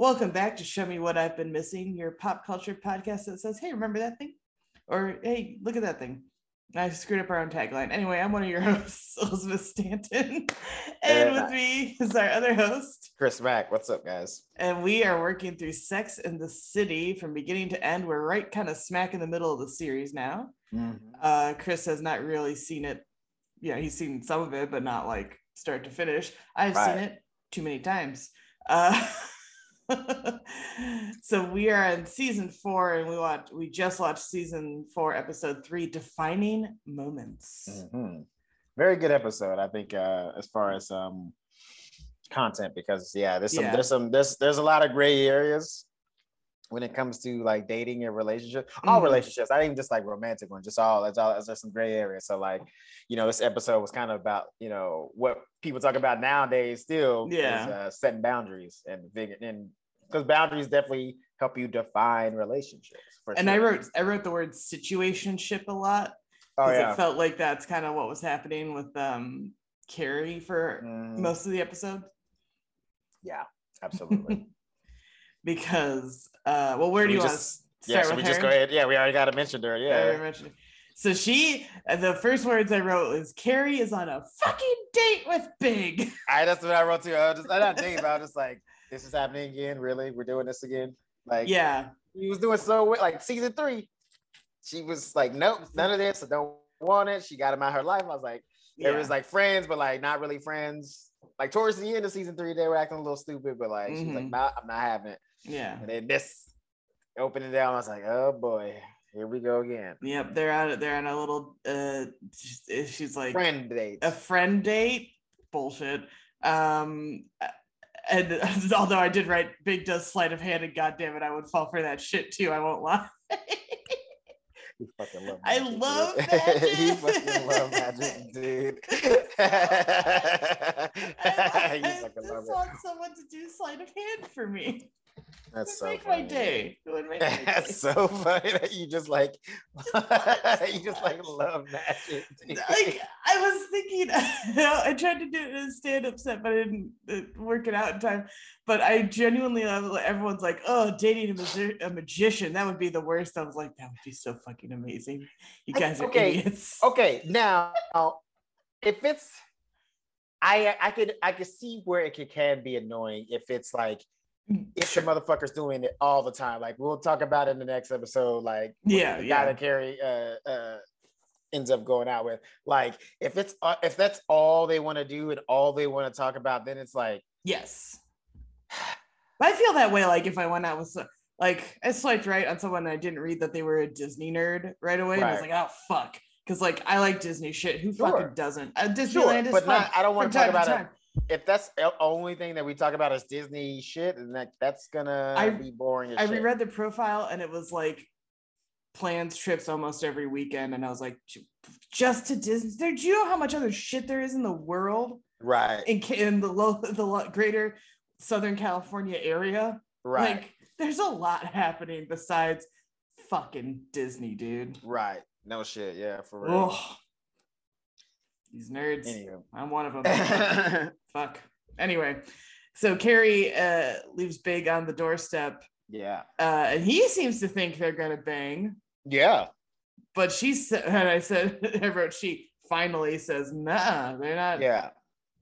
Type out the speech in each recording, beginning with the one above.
Welcome back to Show Me What I've Been Missing, your pop culture podcast that says, hey, remember that thing? Or hey, look at that thing. I screwed up our own tagline. Anyway, I'm one of your hosts, Elizabeth Stanton. and with me is our other host, Chris Mack. What's up, guys? And we are working through Sex and the City from beginning to end. We're right kind of smack in the middle of the series now. Mm-hmm. Uh, Chris has not really seen it. Yeah, he's seen some of it, but not like start to finish. I've right. seen it too many times. Uh, so we are in season four and we watch we just watched season four episode three defining moments mm-hmm. very good episode i think uh as far as um content because yeah there's some yeah. there's some there's there's a lot of gray areas when it comes to like dating and relationship, all mm-hmm. relationships, I even just like romantic ones, just all it's all there's some gray areas. So like, you know, this episode was kind of about, you know, what people talk about nowadays still yeah. is uh, setting boundaries and and because boundaries definitely help you define relationships. and sure. I wrote I wrote the word situationship a lot. Oh yeah. It felt like that's kind of what was happening with um Carrie for mm. most of the episode. Yeah, absolutely. because uh well where do you just, want to yeah, should we her? just go ahead? Yeah, we already got to mention her. Yeah. mentioned her. So she, uh, the first words I wrote was Carrie is on a fucking date with Big. I that's what I wrote too. I was just I not date, but I was just like, this is happening again. Really, we're doing this again. Like, yeah, he was doing so well. like season three. She was like, nope, none of this. I don't want it. She got him out of her life. I was like, yeah. it was like friends, but like not really friends. Like towards the end of season three, they were acting a little stupid, but like mm-hmm. she's like, nah, I'm not having it. Yeah. And then this opening down, I was like, oh boy, here we go again. Yep, they're out. They're on a little. uh She's like friend date. A friend date. Bullshit. Um, and although I did write Big does sleight of hand, and goddamn it, I would fall for that shit too. I won't lie. You fucking love magic, I love dude. magic. you fucking love magic, dude. I, I, I just want someone to do sleight of hand for me. That's so make funny. my day. Make That's so funny that you just like you just like love magic. Like I was thinking, I tried to do it in a stand-up set, but I didn't work it out in time. But I genuinely love. Everyone's like, "Oh, dating a, magi- a magician that would be the worst." I was like, "That would be so fucking amazing." You guys are okay. idiots. Okay, now if it's, I I could I could see where it can be annoying if it's like if the motherfucker's doing it all the time. Like we'll talk about it in the next episode. Like yeah, the yeah. guy that Carrie uh, uh, ends up going out with. Like if it's uh, if that's all they want to do and all they want to talk about, then it's like yes. I feel that way. Like if I went out with like I swiped right on someone I didn't read that they were a Disney nerd right away, right. and I was like, oh fuck. Because like I like Disney shit. Who sure. fucking doesn't? Uh, Disneyland sure, is but fun. Not, I don't want to talk about it if that's the only thing that we talk about is Disney shit, and that that's gonna I, be boring. I shit. reread the profile, and it was like plans trips almost every weekend, and I was like, just to Disney. Do you know how much other shit there is in the world? Right. In in the low the greater Southern California area, right? Like, there's a lot happening besides fucking Disney, dude. Right. No shit. Yeah, for real. Ugh. These nerds. Anywho. I'm one of them. Fuck. Anyway, so Carrie uh, leaves Big on the doorstep. Yeah. Uh, and he seems to think they're gonna bang. Yeah. But she said, and I said, I wrote, she finally says, nah, they're not. Yeah.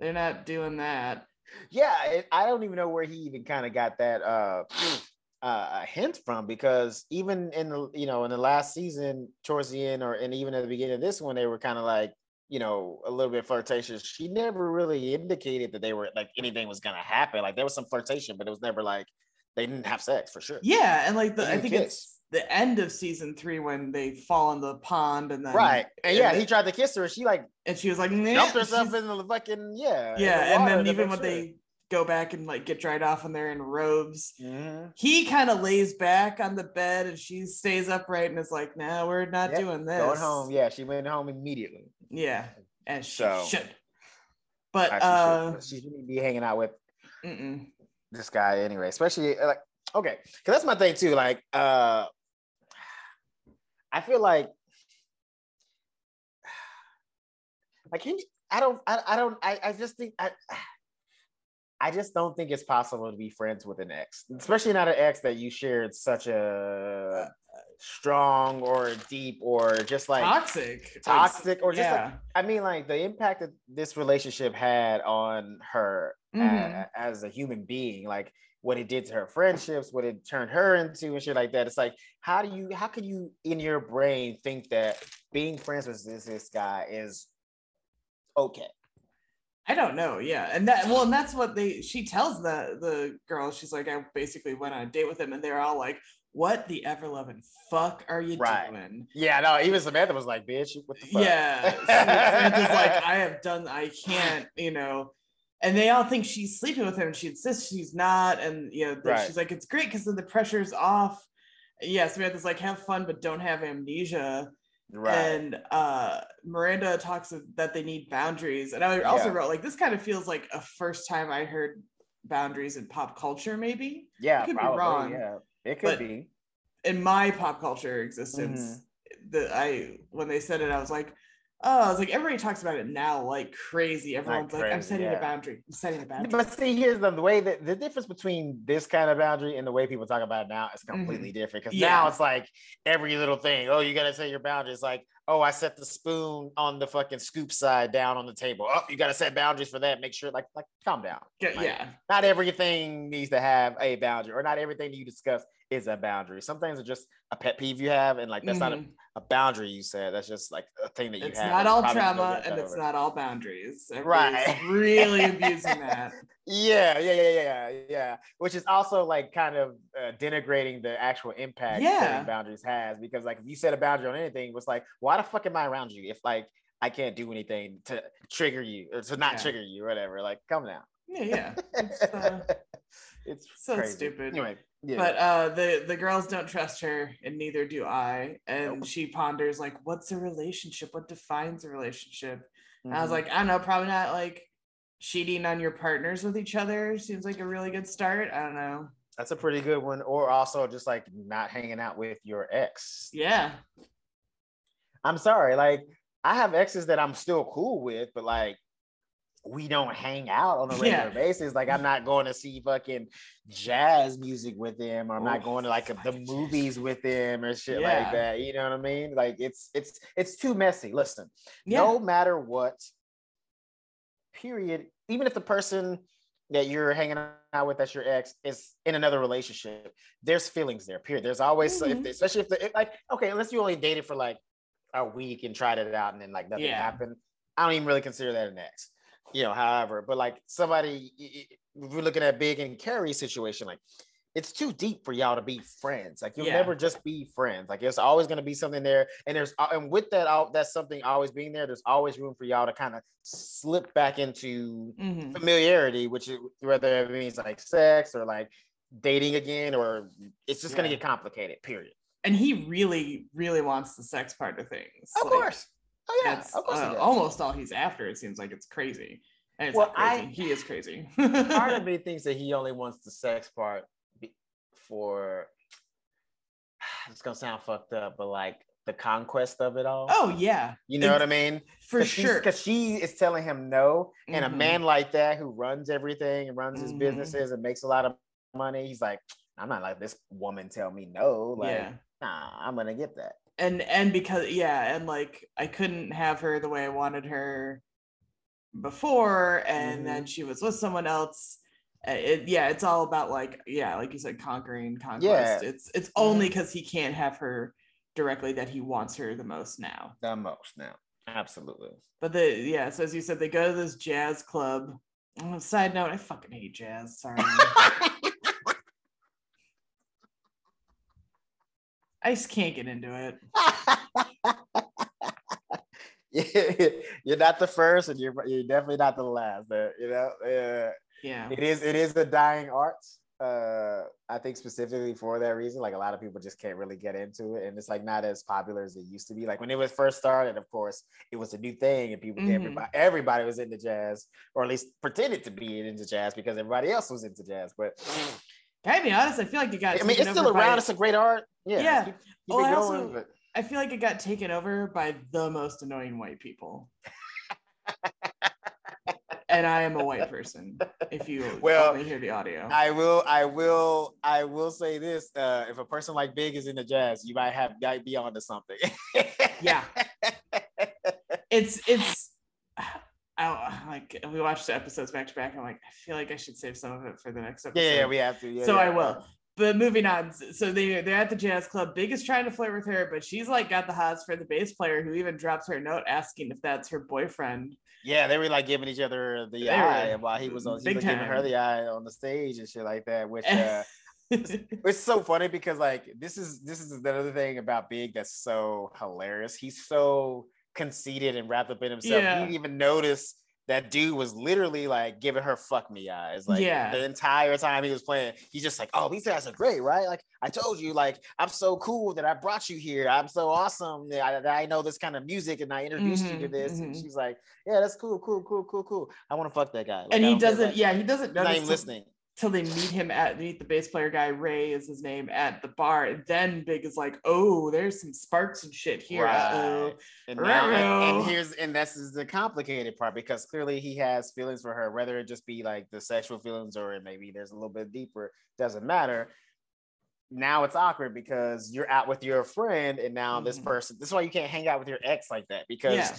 They're not doing that. Yeah, it, I don't even know where he even kind of got that uh, uh, hint from because even in the you know in the last season towards the end or and even at the beginning of this one they were kind of like you know, a little bit flirtatious. She never really indicated that they were like anything was gonna happen. Like there was some flirtation, but it was never like they didn't have sex for sure. Yeah, and like the I think kiss. it's the end of season three when they fall in the pond and then right and, and yeah he tried to kiss her and she like and she was like dumped herself in the fucking yeah yeah the and then even when sure. they go back and like get dried off and they're in robes. Mm-hmm. He kind of lays back on the bed and she stays upright and is like, "No, nah, we're not yep. doing this." Going home, yeah. She went home immediately. Yeah, and she so, should. But uh, she shouldn't be hanging out with mm-mm. this guy anyway. Especially uh, like, okay, because that's my thing too. Like, uh, I feel like I can't. I don't. I, I don't. I, I just think I I just don't think it's possible to be friends with an ex, especially not an ex that you shared such a strong or deep or just like toxic, toxic, or just yeah. like I mean, like the impact that this relationship had on her mm-hmm. as, as a human being, like what it did to her friendships, what it turned her into, and shit like that. It's like, how do you, how can you in your brain think that being friends with this, this guy is okay? I don't know. Yeah. And that, well, and that's what they, she tells the, the girl, she's like, I basically went on a date with him and they're all like, what the ever loving fuck are you right. doing? Yeah, no, even Samantha was like, bitch, what the fuck? Yeah. Samantha's like, I have done, I can't, you know, and they all think she's sleeping with him and she insists she's not. And, you know, right. she's like, it's great because then the pressure's off. Yeah. Samantha's like, have fun, but don't have amnesia. Right. And uh, Miranda talks that they need boundaries. And I also yeah. wrote like this kind of feels like a first time I heard boundaries in pop culture, maybe. Yeah, could probably, be wrong. Yeah, it could be. In my pop culture existence, mm-hmm. the I when they said it, I was like, Oh, I was like, everybody talks about it now like crazy. Everyone's like, like I'm setting yeah. a boundary. I'm setting a boundary. But see, here's the, the, way that the difference between this kind of boundary and the way people talk about it now is completely mm-hmm. different. Because yeah. now it's like every little thing. Oh, you gotta set your boundaries. Like, oh, I set the spoon on the fucking scoop side down on the table. Oh, you gotta set boundaries for that. Make sure, like, like calm down. Yeah, like, yeah. Not everything needs to have a boundary, or not everything that you discuss is a boundary. Some things are just a pet peeve you have, and like that's mm-hmm. not a, mm-hmm. a, boundary you said. That's just like a thing that you it's have. It's not all trauma and it's not all boundaries. Everybody's right. really abusing that. Yeah, yeah, yeah, yeah, yeah. Which is also like kind of uh, denigrating the actual impact yeah. boundaries has because like if you set a boundary on anything, it's like why the fuck am I around you if like I can't do anything to trigger you or to not yeah. trigger you whatever. Like, come now. Yeah, yeah. It's, uh, it's so crazy. stupid. Anyway, yeah. But uh, the the girls don't trust her, and neither do I. And nope. she ponders like, what's a relationship? What defines a relationship? Mm-hmm. I was mm-hmm. like, I don't know, probably not like cheating on your partners with each other. Seems like a really good start. I don't know. That's a pretty good one. Or also just like not hanging out with your ex. Yeah. I'm sorry, like I have exes that I'm still cool with, but like we don't hang out on a regular yeah. basis. Like I'm not going to see fucking jazz music with them, or I'm not going to like a, the movies with them or shit yeah. like that. You know what I mean? Like it's it's it's too messy. Listen, yeah. no matter what, period. Even if the person that you're hanging out with that's your ex is in another relationship, there's feelings there. Period. There's always, mm-hmm. if, especially if the like, okay, unless you only dated for like a week and tried it out and then like nothing happened. I don't even really consider that an ex you know, however, but like somebody, if we're looking at Big and Carrie situation, like it's too deep for y'all to be friends. Like you'll yeah. never just be friends. Like there's always going to be something there, and there's uh, and with that, all that's something always being there. There's always room for y'all to kind of slip back into mm-hmm. familiarity, which is, whether it means like sex or like dating again, or it's just yeah. going to get complicated. Period. And he really, really wants the sex part of things. Of like, course. Oh yeah, of course. Uh, almost all he's after. It seems like it's crazy. And it's well, crazy. I, he is crazy. part of me thinks that he only wants the sex part for. It's gonna sound fucked up, but like the conquest of it all. Oh yeah, you know it's, what I mean? For sure. Because she is telling him no, and mm-hmm. a man like that who runs everything and runs his mm-hmm. businesses and makes a lot of money, he's like, I'm not like this woman tell me no. Like, yeah. nah, I'm gonna get that and and because yeah and like i couldn't have her the way i wanted her before and mm-hmm. then she was with someone else. Uh, it, yeah it's all about like yeah like you said conquering conquest. Yeah. it's it's only because mm-hmm. he can't have her directly that he wants her the most now. The most now. Absolutely. But the yeah so as you said they go to this jazz club. Oh, side note i fucking hate jazz. Sorry I just can't get into it. you're not the first, and you're you're definitely not the last. you know, uh, yeah, it is it is a dying art. Uh, I think specifically for that reason, like a lot of people just can't really get into it, and it's like not as popular as it used to be. Like when it was first started, of course, it was a new thing, and people, mm-hmm. everybody, everybody was into jazz, or at least pretended to be into jazz because everybody else was into jazz. But can I be honest? I feel like it got. I mean, it's still around. By... It's a great art. Yeah. Yeah. Keep, keep well, I also but... I feel like it got taken over by the most annoying white people. and I am a white person. If you well, hear the audio, I will. I will. I will say this: uh, if a person like Big is in the jazz, you might have might be onto something. yeah, it's it's. I like we watched the episodes back to back. I'm like, I feel like I should save some of it for the next episode. Yeah, yeah we have to. Yeah, so yeah. I will but moving on so they they're at the jazz club big is trying to flirt with her but she's like got the hots for the bass player who even drops her note asking if that's her boyfriend yeah they were like giving each other the they eye while he was on he was giving her the eye on the stage and shit like that which uh it's so funny because like this is this is another thing about big that's so hilarious he's so conceited and wrapped up in himself yeah. he didn't even notice that dude was literally like giving her fuck me eyes. Like yeah. the entire time he was playing, he's just like, Oh, these guys are great, right? Like I told you, like, I'm so cool that I brought you here. I'm so awesome that I, that I know this kind of music and I introduced mm-hmm, you to this. Mm-hmm. And she's like, Yeah, that's cool, cool, cool, cool, cool. I want to fuck that guy. Like, and he doesn't, yeah, he doesn't notice. Not even listening till they meet him at meet the bass player guy Ray is his name at the bar. And then Big is like, oh, there's some sparks and shit here. Right. And, now, and, and, here's and this is the complicated part because clearly he has feelings for her, whether it just be like the sexual feelings or maybe there's a little bit deeper. Doesn't matter. Now it's awkward because you're out with your friend, and now mm-hmm. this person. This is why you can't hang out with your ex like that because. Yeah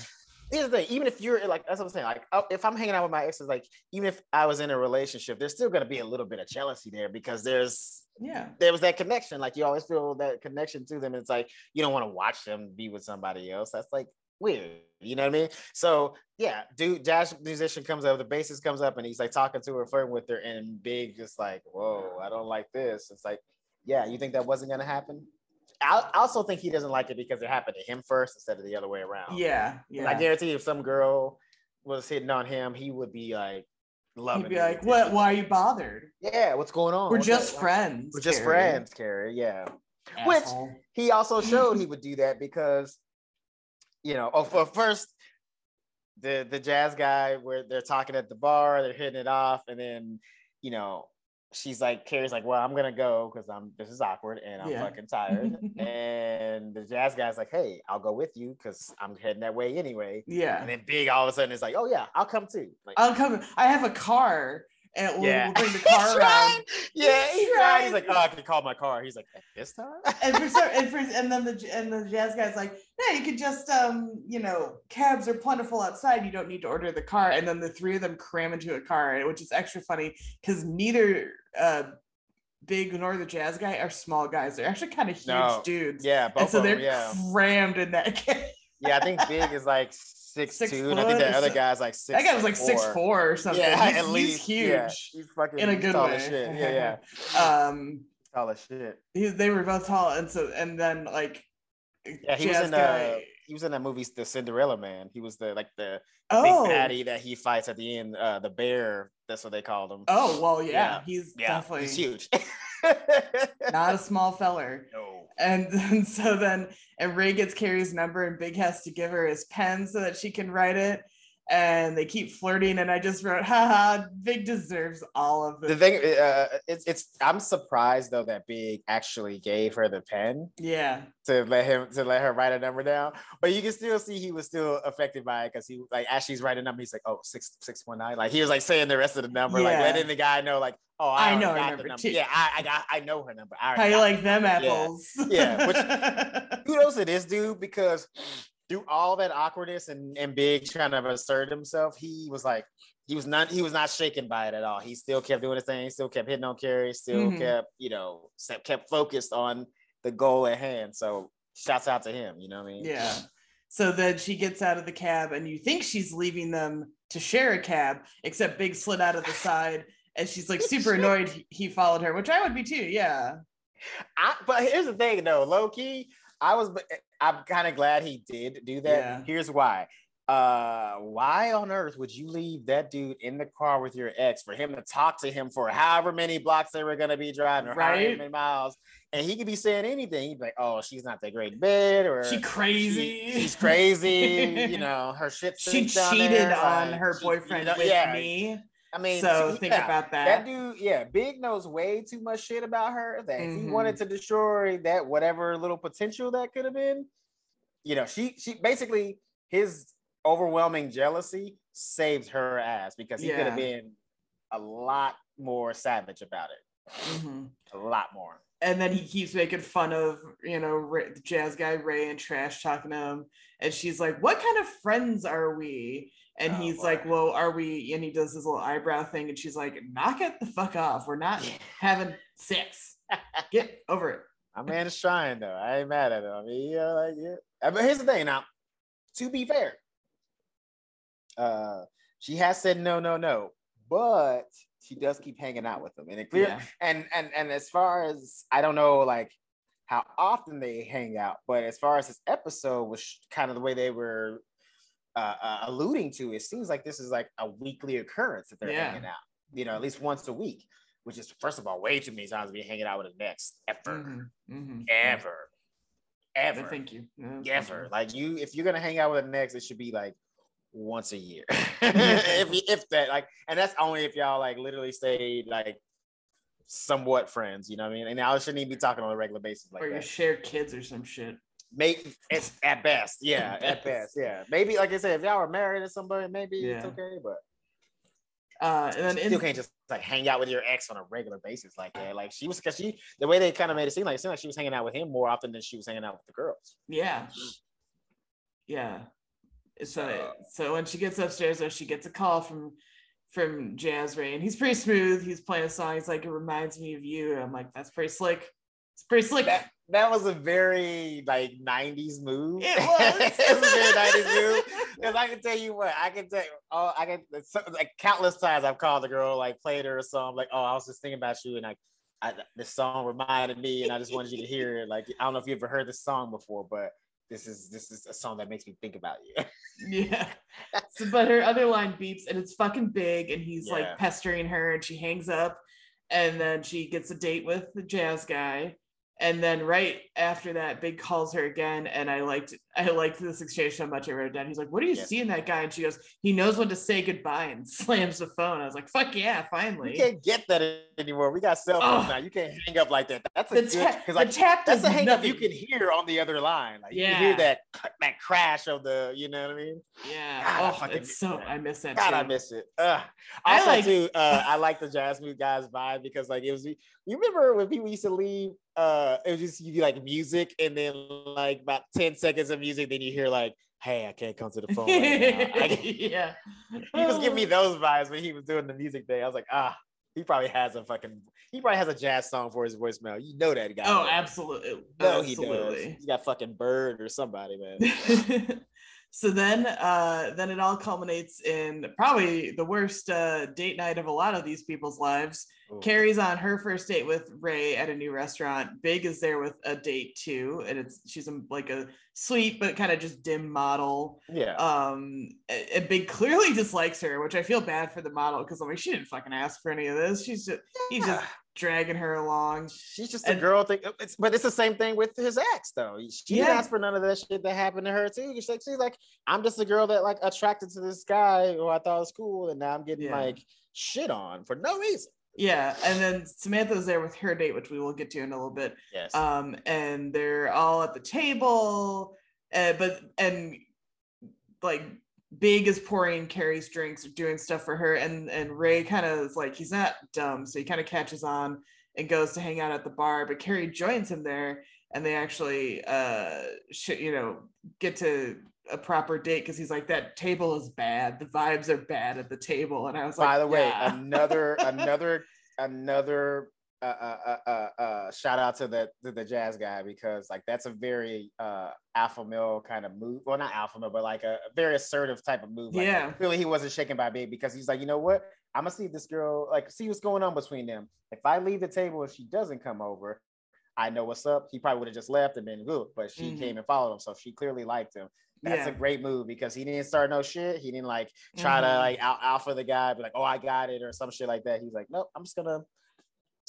here's the thing even if you're like that's what i'm saying like oh, if i'm hanging out with my exes like even if i was in a relationship there's still going to be a little bit of jealousy there because there's yeah. there was that connection like you always feel that connection to them it's like you don't want to watch them be with somebody else that's like weird you know what i mean? So yeah dude jazz musician comes up the bassist comes up and he's like talking to her flirting with her and big just like whoa i don't like this. It's like yeah you think that wasn't going to happen I also think he doesn't like it because it happened to him first instead of the other way around. Yeah, yeah. And I guarantee if some girl was hitting on him, he would be like loving. He'd be like, "What? Why are you bothered? Yeah, what's going on? We're what's just that? friends. We're just Carrie. friends, Carrie. Yeah." Asshole. Which he also showed he would do that because, you know, oh, for first the the jazz guy where they're talking at the bar, they're hitting it off, and then you know she's like Carrie's like, well, I'm gonna go because I'm this is awkward and I'm yeah. fucking tired. and the jazz guy's like, hey, I'll go with you because I'm heading that way anyway. Yeah. And then Big all of a sudden is like, oh yeah, I'll come too. Like, I'll come. I have a car and we'll, yeah. we'll bring the car around. Yeah, he's, he's He's like, oh, I can call my car. He's like, at this time. and for so, and for and then the and the jazz guy's like, yeah, you could just um, you know, cabs are plentiful outside. You don't need to order the car. And then the three of them cram into a car, which is extra funny because neither uh big nor the jazz guy are small guys. They're actually kind of huge no. dudes. Yeah, and so they're yeah. crammed in that. yeah, I think big is like six, six two, and I think that other guy's like six. That guy was like four. six four or something. Yeah, he's, at least he's huge. Yeah, he's fucking in a good way. Shit. Yeah, yeah. um, tall as shit. He, they were both tall, and so and then like, yeah, he was in uh, he was in that movie, The Cinderella Man. He was the like the oh. big patty that he fights at the end. Uh, the bear. That's what they called him. Oh well, yeah, yeah. he's yeah, definitely he's huge. not a small feller. No. And, and so then, and Ray gets Carrie's number, and Big has to give her his pen so that she can write it and they keep flirting and i just wrote haha big deserves all of this the thing uh, it's it's i'm surprised though that big actually gave her the pen yeah to let him to let her write a number down but you can still see he was still affected by it because he like as she's writing number he's like oh six six one nine like he was like saying the rest of the number yeah. like letting the guy know like Oh, I, I know her number. number. Yeah, I, I got I know her number. How you like them apples? Yeah, yeah. Which, kudos to this dude because through all that awkwardness and, and Big trying to assert himself, he was like, he was not he was not shaken by it at all. He still kept doing his thing, still kept hitting on Carrie, still mm-hmm. kept, you know, kept focused on the goal at hand. So shouts out to him, you know what I mean? Yeah. So then she gets out of the cab and you think she's leaving them to share a cab, except Big slid out of the side and she's like super annoyed he followed her, which I would be too. Yeah. I, but here's the thing though, low key, I was I'm kind of glad he did do that. Yeah. Here's why. Uh, why on earth would you leave that dude in the car with your ex for him to talk to him for however many blocks they were gonna be driving or right? however many miles? And he could be saying anything. He'd be like, "Oh, she's not that great in bed," or "She crazy." She, she's crazy. you know, her shit. She cheated on her boyfriend she, you know, with yeah. me. I mean, so think about that. That dude, yeah, Big knows way too much shit about her that mm-hmm. he wanted to destroy that whatever little potential that could have been, you know, she she basically his overwhelming jealousy saved her ass because he yeah. could have been a lot more savage about it. Mm-hmm. A lot more. And then he keeps making fun of, you know, Ray, the jazz guy Ray and trash talking to him. And she's like, What kind of friends are we? And oh, he's boy. like, Well, are we? And he does his little eyebrow thing. And she's like, Knock it the fuck off. We're not having sex. Get over it. My man is trying though. I ain't mad at him. I mean, yeah, like yeah. I mean, here's the thing now. To be fair, uh, she has said no, no, no, but she does keep hanging out with him, and it clear. Yeah. And and and as far as I don't know, like how often they hang out, but as far as this episode was kind of the way they were uh, uh, alluding to, it seems like this is like a weekly occurrence that they're yeah. hanging out. You know, at least once a week, which is first of all way too many times to be hanging out with an next ever, mm-hmm. Mm-hmm. ever, ever. Thank you. Yeah, ever. Like you, if you're gonna hang out with an next, it should be like once a year, if if that like, and that's only if y'all like literally stayed like somewhat friends. You know what I mean? And I shouldn't even be talking on a regular basis like or that. you share kids or some shit. Maybe it's at best, yeah, at best, yeah. Maybe like I said, if y'all were married to somebody, maybe yeah. it's okay, but. Uh, and then you can't just like hang out with your ex on a regular basis like that. Like she was because she the way they kind of made it seem like it seemed like she was hanging out with him more often than she was hanging out with the girls. Yeah. Yeah. So so when she gets upstairs, though, she gets a call from from Jazz Ray, and he's pretty smooth. He's playing a song. He's like, "It reminds me of you." I'm like, "That's pretty slick." Pretty. That, that was a very like '90s move. It was. it was a very '90s move. Because I can tell you what, I can tell you, oh, I can like countless times I've called the girl, like played her a song, like, "Oh, I was just thinking about you," and I, I this song reminded me, and I just wanted you to hear it. Like, I don't know if you ever heard this song before, but this is this is a song that makes me think about you. yeah. So, but her other line beeps and it's fucking big and he's yeah. like pestering her and she hangs up and then she gets a date with the jazz guy and then right after that, Big calls her again, and I liked I liked this exchange so much. I wrote down. He's like, "What are you yes. seeing that guy?" And she goes, "He knows when to say goodbye," and slams the phone. I was like, "Fuck yeah, finally!" You can't get that anymore. We got cell phones oh. now. You can't hang up like that. That's a the good because like tap that's a hang up you can hear on the other line. Like yeah. you hear that that crash of the, you know what I mean? Yeah. God, oh, it's so I miss that. God, too. I miss it. Ugh. Also, I like, too, uh, I like the Jazz Mood guys vibe because like it was. You remember when people used to leave uh it was just you be like music and then like about 10 seconds of music then you hear like hey i can't come to the phone right yeah. He was giving me those vibes when he was doing the music thing. I was like ah he probably has a fucking he probably has a jazz song for his voicemail. You know that guy. Oh absolutely no he does. he's got fucking bird or somebody man so then uh then it all culminates in probably the worst uh date night of a lot of these people's lives Ooh. Carrie's on her first date with Ray at a new restaurant. Big is there with a date too, and it's she's a, like a sweet but kind of just dim model. Yeah. Um, and Big clearly dislikes her, which I feel bad for the model because I'm like she didn't fucking ask for any of this. She's just yeah. he's just dragging her along. She's just and, a girl thing. It's, but it's the same thing with his ex though. She yeah. didn't ask for none of that shit that happened to her too. She's like, she's like, I'm just a girl that like attracted to this guy who I thought was cool, and now I'm getting yeah. like shit on for no reason. Yeah, and then Samantha's there with her date, which we will get to in a little bit. Yes. Um, and they're all at the table, uh, but and like Big is pouring Carrie's drinks, or doing stuff for her, and and Ray kind of is like he's not dumb, so he kind of catches on and goes to hang out at the bar, but Carrie joins him there, and they actually uh, sh- you know, get to a proper date because he's like that table is bad the vibes are bad at the table and i was like by the way yeah. another another another uh, uh, uh, uh, uh, shout out to the to the jazz guy because like that's a very uh, alpha male kind of move. Well, not alpha male, but like a, a very assertive type of move. Like, yeah, really, he wasn't shaken by big because he's like, you know what? I'm gonna see this girl, like, see what's going on between them. If I leave the table and she doesn't come over, I know what's up. He probably would have just left and been good, but she mm-hmm. came and followed him, so she clearly liked him. That's yeah. a great move because he didn't start no shit. He didn't like try mm-hmm. to like out alpha the guy, be like, oh, I got it or some shit like that. He's like, nope, I'm just gonna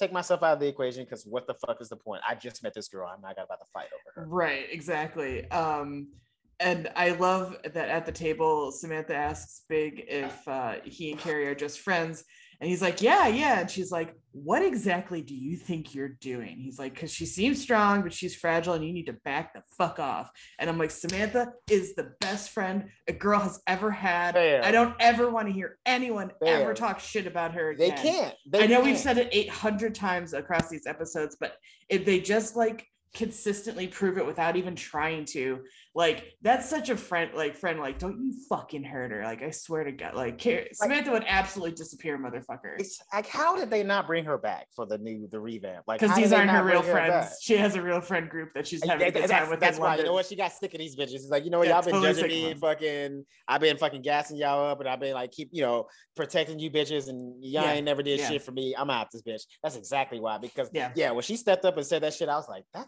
take myself out of the equation because what the fuck is the point? I just met this girl. I'm not about to fight over her. Right, exactly. Um, and I love that at the table, Samantha asks Big if uh, he and Carrie are just friends. And he's like, Yeah, yeah. And she's like, What exactly do you think you're doing? He's like, Because she seems strong, but she's fragile and you need to back the fuck off. And I'm like, Samantha is the best friend a girl has ever had. Damn. I don't ever want to hear anyone Damn. ever talk shit about her. Again. They can't. They I know can't. we've said it 800 times across these episodes, but if they just like consistently prove it without even trying to like that's such a friend like friend like don't you fucking hurt her like i swear to god like, samantha would absolutely disappear motherfucker. It's like how did they not bring her back for the new the revamp? Like because these aren't her real friends. she has a real friend group that she's having a good time with that's why you know what? She got sick of these bitches. She's like you know what? Yeah, y'all been totally judging me fucking i've been fucking gassing y'all up and i've been like keep you know protecting you bitches and y'all yeah. ain't never did yeah. shit for me. I'm out this bitch. That's exactly why because yeah. yeah when she stepped up and said that shit i was like that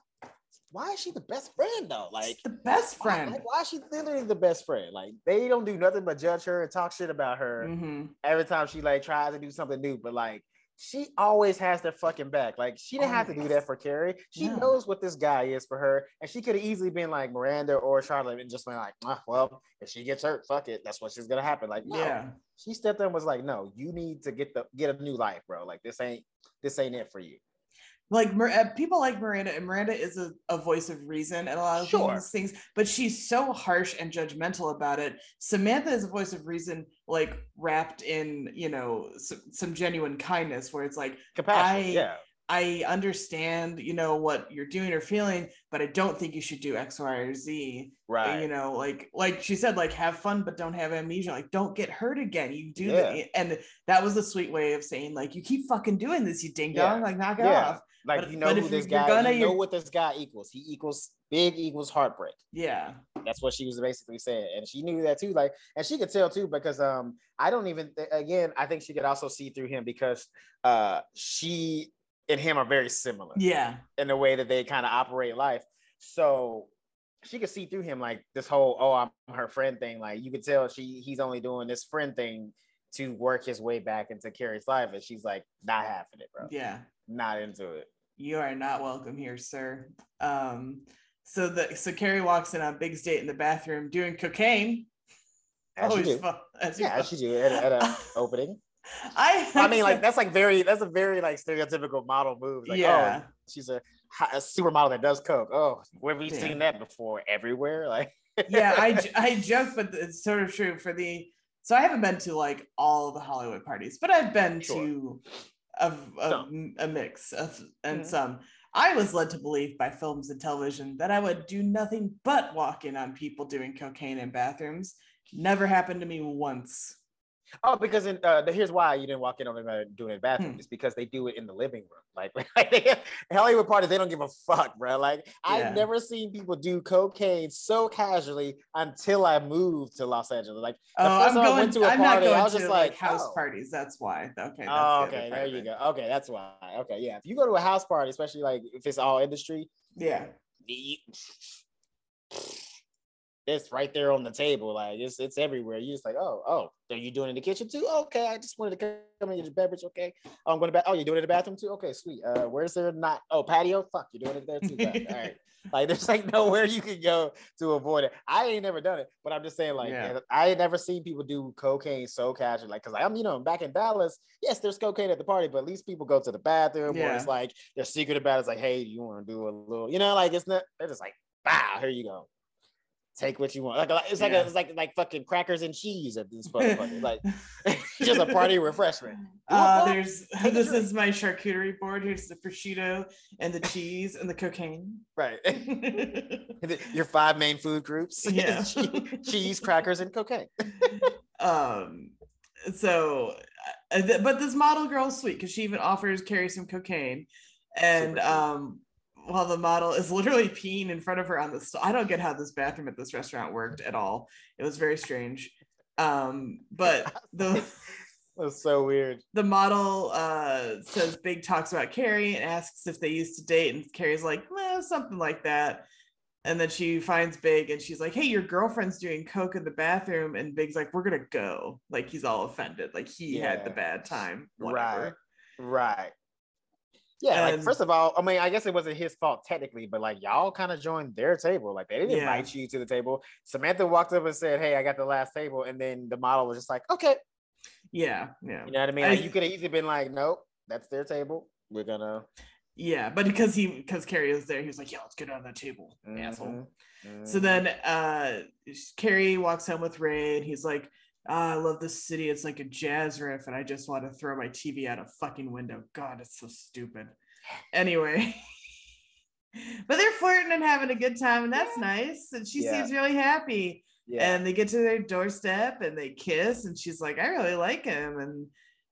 why is she the best friend though? Like the best friend. Why, like, why, is she literally the best friend? Like they don't do nothing but judge her and talk shit about her mm-hmm. every time she like tries to do something new. But like she always has their fucking back. Like she didn't always. have to do that for Carrie. She no. knows what this guy is for her, and she could have easily been like Miranda or Charlotte and just been like, ah, well, if she gets hurt, fuck it, that's what's gonna happen. Like, no. yeah, she stepped in was like, no, you need to get the get a new life, bro. Like this ain't this ain't it for you like uh, people like Miranda, and Miranda is a, a voice of reason and a lot of sure. things, but she's so harsh and judgmental about it. Samantha is a voice of reason, like wrapped in you know some, some genuine kindness, where it's like compassion. I, yeah. I understand, you know, what you're doing or feeling, but I don't think you should do X, Y, or Z. Right. You know, like like she said, like have fun, but don't have amnesia. Like don't get hurt again. You do yeah. that, and that was a sweet way of saying, like, you keep fucking doing this, you ding dong. Yeah. Like knock it yeah. off. Like but, you know who this guy, gonna, you know what this guy equals. He equals big equals heartbreak. Yeah, that's what she was basically saying, and she knew that too. Like, and she could tell too because um, I don't even again, I think she could also see through him because uh, she and him are very similar. Yeah, in the way that they kind of operate life. So she could see through him like this whole oh I'm her friend thing. Like you could tell she he's only doing this friend thing to work his way back into Carrie's life, and she's like not having it, bro. Yeah, not into it. You are not welcome here, sir. Um, so the so Carrie walks in on Big State in the bathroom doing cocaine. As Always you do. Fun, as yeah, as you do at, at an opening. I I mean, like that's like very that's a very like stereotypical model move. Like, yeah. oh, she's a, a supermodel that does coke. Oh, where have you seen that before? Everywhere, like. yeah, I I joke, but it's sort of true for the. So I haven't been to like all the Hollywood parties, but I've been sure. to of, of a mix of and mm-hmm. some. I was led to believe by films and television that I would do nothing but walk in on people doing cocaine in bathrooms. Never happened to me once. Oh, because in, uh, here's why you didn't walk in on them uh, doing it in the bathroom. Hmm. It's because they do it in the living room. Like, like Hollywood parties, they don't give a fuck, bro. Like yeah. I've never seen people do cocaine so casually until I moved to Los Angeles. Like the oh, first I'm time going, I went to a I'm party, I was just like, like house oh. parties. That's why. Okay. That's oh, okay. The there you go. Okay, that's why. Okay, yeah. If you go to a house party, especially like if it's all industry, yeah. You, it's right there on the table. Like it's it's everywhere. You just like, oh, oh, are you doing it in the kitchen too? Okay, I just wanted to come and get your beverage. Okay. Oh, I'm going to bath. Oh, you're doing it in the bathroom too? Okay, sweet. Uh, where's there not? Oh, patio? Fuck, you're doing it there too. All right. Like there's like nowhere you can go to avoid it. I ain't never done it, but I'm just saying, like, yeah. I ain't never seen people do cocaine so casual. Like, cause I'm, you know, back in Dallas, yes, there's cocaine at the party, but at least people go to the bathroom yeah. or it's like they're secret about it. It's like, hey, you want to do a little, you know, like it's not, they're just like, wow, here you go take what you want. Like it's like yeah. a, it's like like fucking crackers and cheese at this point. like just a party refreshment. Uh, there's this is my charcuterie board. Here's the prosciutto and the cheese and the cocaine. Right. Your five main food groups. Yeah. cheese, crackers, and cocaine. um. So, uh, but this model girl's sweet because she even offers Carrie some cocaine, and um while the model is literally peeing in front of her on the st- I don't get how this bathroom at this restaurant worked at all. It was very strange. Um, but the was so weird. The model uh, says Big talks about Carrie and asks if they used to date, and Carrie's like, well, something like that. And then she finds Big and she's like, Hey, your girlfriend's doing coke in the bathroom. And Big's like, We're gonna go. Like he's all offended. Like he yeah. had the bad time. Whatever. Right. Right. Yeah, and, like first of all, I mean, I guess it wasn't his fault technically, but like y'all kind of joined their table. Like they didn't yeah. invite you to the table. Samantha walked up and said, "Hey, I got the last table," and then the model was just like, "Okay." Yeah, yeah. You know what I mean? Like, I, you could have easily been like, nope, that's their table. We're gonna. Yeah, but because he because Carrie was there, he was like, yeah, let's get on the table, mm-hmm. asshole. Mm-hmm. So then uh Carrie walks home with Ray, and he's like, oh, I love this city. It's like a jazz riff, and I just want to throw my TV out a fucking window. God, it's so stupid. Anyway. but they're flirting and having a good time, and that's yeah. nice. And she yeah. seems really happy. Yeah. And they get to their doorstep and they kiss, and she's like, I really like him. And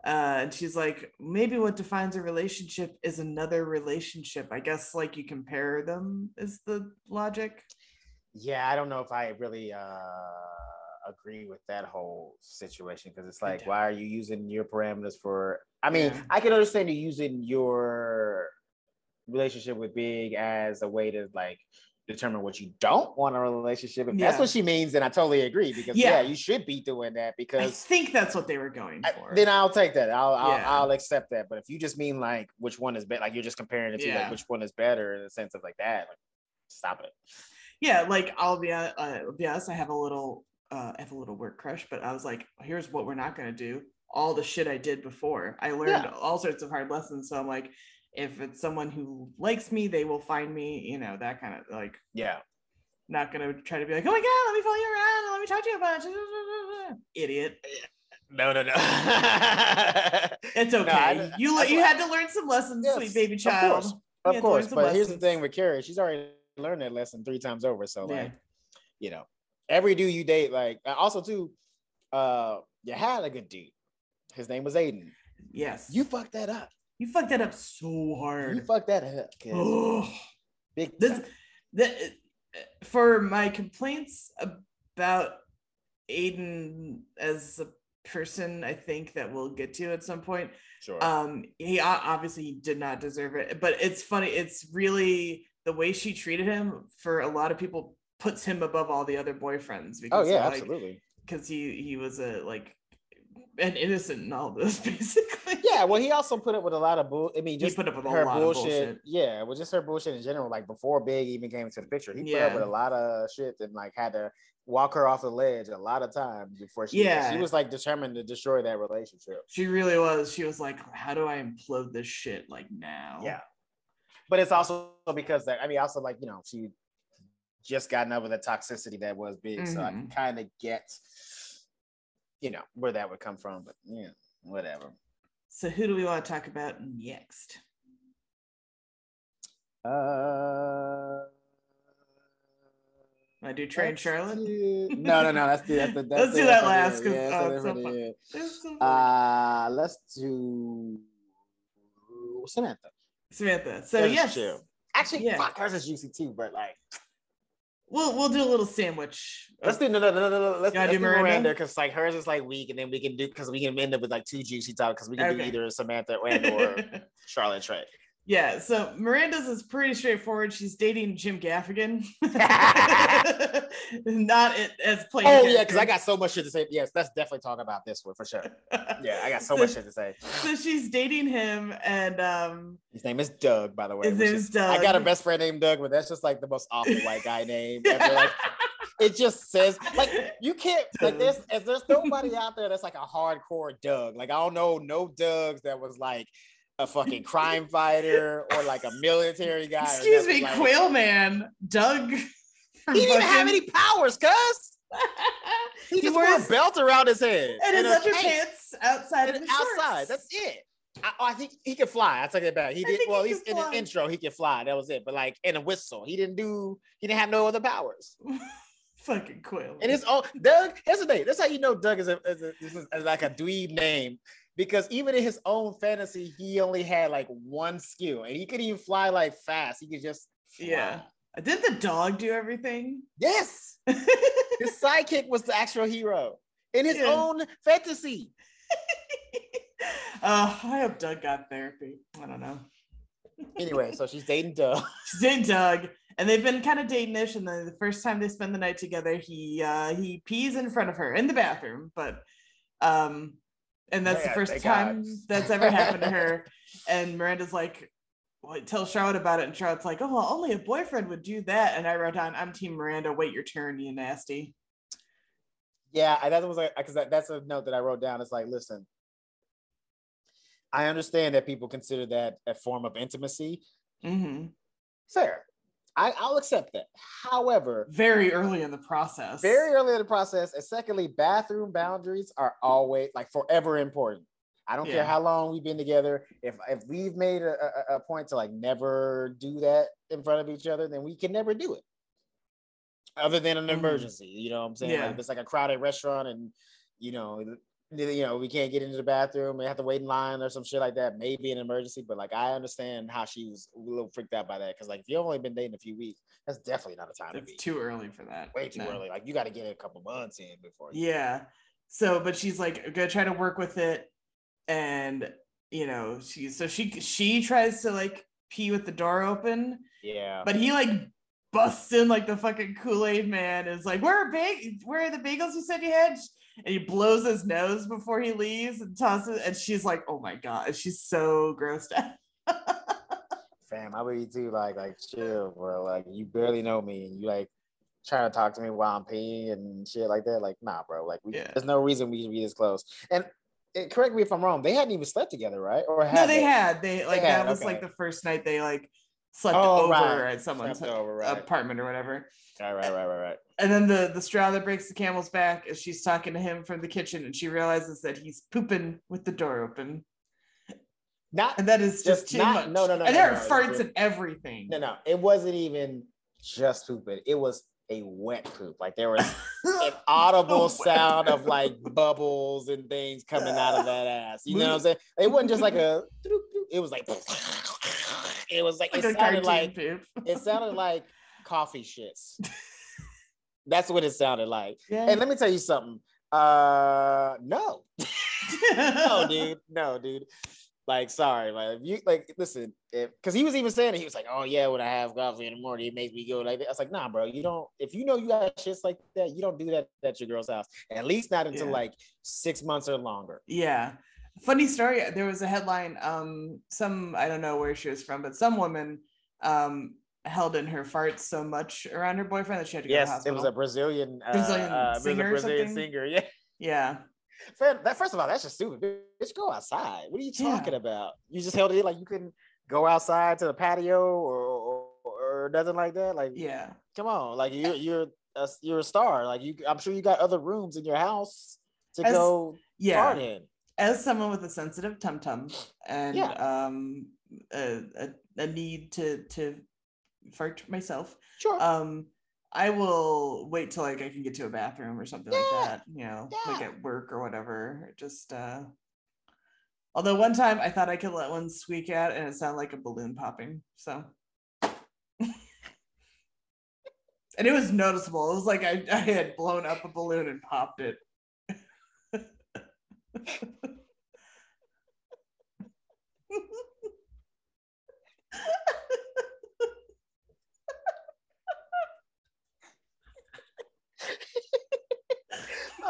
uh, and she's like, maybe what defines a relationship is another relationship. I guess like you compare them is the logic. Yeah, I don't know if I really uh agree with that whole situation because it's like, why are you using your parameters for? I mean, yeah. I can understand you using your relationship with Big as a way to like determine what you don't want a relationship. If yeah. that's what she means, then I totally agree because yeah. yeah. you should be doing that because I think that's what they were going for. I, then I'll take that. I'll, I'll, I'll accept that. But if you just mean like which one is better, like you're just comparing it to like which one is better in the sense of like that, like stop it. Yeah, like I'll be uh, uh be honest, I have a little uh, I have a little work crush, but I was like, here's what we're not gonna do. All the shit I did before. I learned yeah. all sorts of hard lessons. So I'm like, if it's someone who likes me, they will find me, you know, that kind of like yeah. Not gonna try to be like, oh my god, let me follow you around and let me talk to you a bunch. Idiot. No, no, no. it's okay. No, you you had to learn some lessons, yes, sweet baby child. Of course, of course. But lessons. here's the thing with Carrie, she's already learned that lesson three times over. So yeah. like, you know, every dude you date, like also too, uh, you had a good dude. His name was Aidan. Yes. You fucked that up. You fucked that up so hard. You fucked that up. Oh, big. This, the, for my complaints about Aidan as a person, I think that we'll get to at some point. Sure. Um, he obviously did not deserve it, but it's funny. It's really the way she treated him for a lot of people puts him above all the other boyfriends. Oh, because oh yeah, like, absolutely. Because he he was a like an innocent in all this, basically. Yeah, well, he also put up with a lot of bull. I mean, just put up with her bullshit. bullshit. Yeah, well, just her bullshit in general. Like before Big even came into the picture, he yeah. put up with a lot of shit and like had to walk her off the ledge a lot of times before she. Yeah, she was like determined to destroy that relationship. She really was. She was like, "How do I implode this shit like now?" Yeah, but it's also because that I mean, also like you know, she just gotten over the toxicity that was big, mm-hmm. so I mm-hmm. kind of get you know where that would come from, but yeah, whatever. So who do we want to talk about next? Uh I do train Charlotte. no, no, no. That's the that's the. That's let's the, do that last. Yeah, oh, so so uh, let's do Samantha. Samantha. So yes, chill. actually, yeah. fuck, hers is juicy too, but like We'll we'll do a little sandwich. Let's do no no no no no. Let's, let's do Miranda because like hers is like weak, and then we can do because we can end up with like two juicy talk because we can okay. do either Samantha and or Charlotte Trey. Yeah, so Miranda's is pretty straightforward. She's dating Jim Gaffigan, not as playing. Oh yeah, because I got so much shit to say. Yes, let's definitely talk about this one for sure. Yeah, I got so, so much shit to say. So she's dating him, and um, his name is Doug, by the way. His name is Doug. I got a best friend named Doug, but that's just like the most awful white guy name. Ever. Like, it just says like you can't like there's there's nobody out there that's like a hardcore Doug. Like I don't know no Dougs that was like a fucking crime fighter or like a military guy. Excuse me, like, Quail Man, Doug. He didn't have any powers, cuz. he, he just wore a belt around his head and, his underpants outside and of the outside. Shorts. That's it. I, oh, I, think he could fly. I take it back. He did well. He's in the intro. He could fly. That was it. But like in a whistle, he didn't do. He didn't have no other powers. Fucking Quill. And it's all Doug. That's the thing. That's how you know Doug is a, is, a, is, a, is like a dweeb name because even in his own fantasy, he only had like one skill, and he could even fly like fast. He could just fly. yeah. Did the dog do everything? Yes. his sidekick was the actual hero in his yeah. own fantasy. uh, I hope Doug got therapy. I don't know. anyway, so she's dating Doug. She's dating Doug, and they've been kind of dating-ish. And then the first time they spend the night together, he uh, he pees in front of her in the bathroom, but um and that's the first time God. that's ever happened to her. And Miranda's like, well, tell Charlotte about it, and Charlotte's like, oh, well, only a boyfriend would do that. And I wrote down, I'm Team Miranda. Wait your turn, you nasty. Yeah, that was like because that, that's a note that I wrote down. It's like, listen, I understand that people consider that a form of intimacy. Mm-hmm. Fair. I, will accept that. However, very early in the process. Very early in the process. And secondly, bathroom boundaries are always like forever important. I don't yeah. care how long we've been together. If if we've made a, a, a, point to like never do that in front of each other, then we can never do it. Other than an mm-hmm. emergency, you know what I'm saying? Yeah. Like if it's like a crowded restaurant and you know you know, we can't get into the bathroom. We have to wait in line or some shit like that. Maybe an emergency, but like I understand how she was a little freaked out by that because like if you've only been dating a few weeks, that's definitely not a time it's to be. Too early for that. Way too no. early. Like you got to get a couple months in before. yeah. So, but she's like gonna try to work with it, and you know she so she she tries to like pee with the door open. Yeah. But he like busts in like the fucking Kool Aid man is like, where are bag- where are the bagels you said you had? And he blows his nose before he leaves and tosses and she's like oh my god she's so grossed out. Fam i would be too like like chill bro. Like you barely know me and you like trying to talk to me while i'm peeing and shit like that like nah bro. Like we, yeah. there's no reason we should be this close. And it, correct me if i'm wrong they hadn't even slept together right? Or no they, they, had. They like they had, that was okay. like the first night they like slept oh, over right. at someone's over, right. apartment or whatever Right, right, right, right, right. And then the the straw that breaks the camel's back is she's talking to him from the kitchen, and she realizes that he's pooping with the door open. Not and that is just, just too not, much. No, no, no. And there no, are no, farts no, and everything. No, no, it wasn't even just pooping. It was a wet poop. Like there was an audible sound of like bubbles and things coming out of that ass. You know what I'm saying? It wasn't just like a. It was like. It was like, like it sounded like poop. it sounded like coffee shits. That's what it sounded like. Yeah. And let me tell you something. Uh no. no, dude. No, dude. Like, sorry, like you like listen, because he was even saying it, he was like, Oh yeah, when I have coffee in the morning, it makes me go like that. I was like, nah, bro, you don't if you know you got shits like that, you don't do that at your girl's house. At least not until yeah. like six months or longer. Yeah. Funny story. There was a headline. Um, some I don't know where she was from, but some woman um held in her farts so much around her boyfriend that she had to go yes, to hospital. it was a Brazilian uh, Brazilian uh, singer. Brazilian singer, yeah. Yeah. That first of all, that's just stupid. Bitch, go outside. What are you talking yeah. about? You just held it like you couldn't go outside to the patio or, or, or nothing like that. Like, yeah, come on. Like you're you're a, you're a star. Like you, I'm sure you got other rooms in your house to As, go yeah. fart in. As someone with a sensitive tum tum and yeah. um a, a, a need to to fart myself. Sure. Um, I will wait till like I can get to a bathroom or something yeah. like that. You know, yeah. like at work or whatever. Just uh although one time I thought I could let one squeak out and it sounded like a balloon popping. So and it was noticeable. It was like I, I had blown up a balloon and popped it.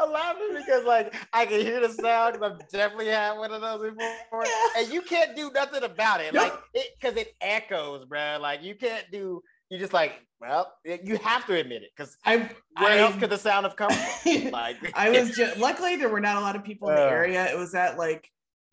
I'm laughing because like I can hear the sound because I've definitely had one of those before, yeah. and you can't do nothing about it, like it because it echoes, bro. Like you can't do. You just like, well, you have to admit it because I where I, else could the sound have come from? Like I was just luckily there were not a lot of people in the uh, area. It was at like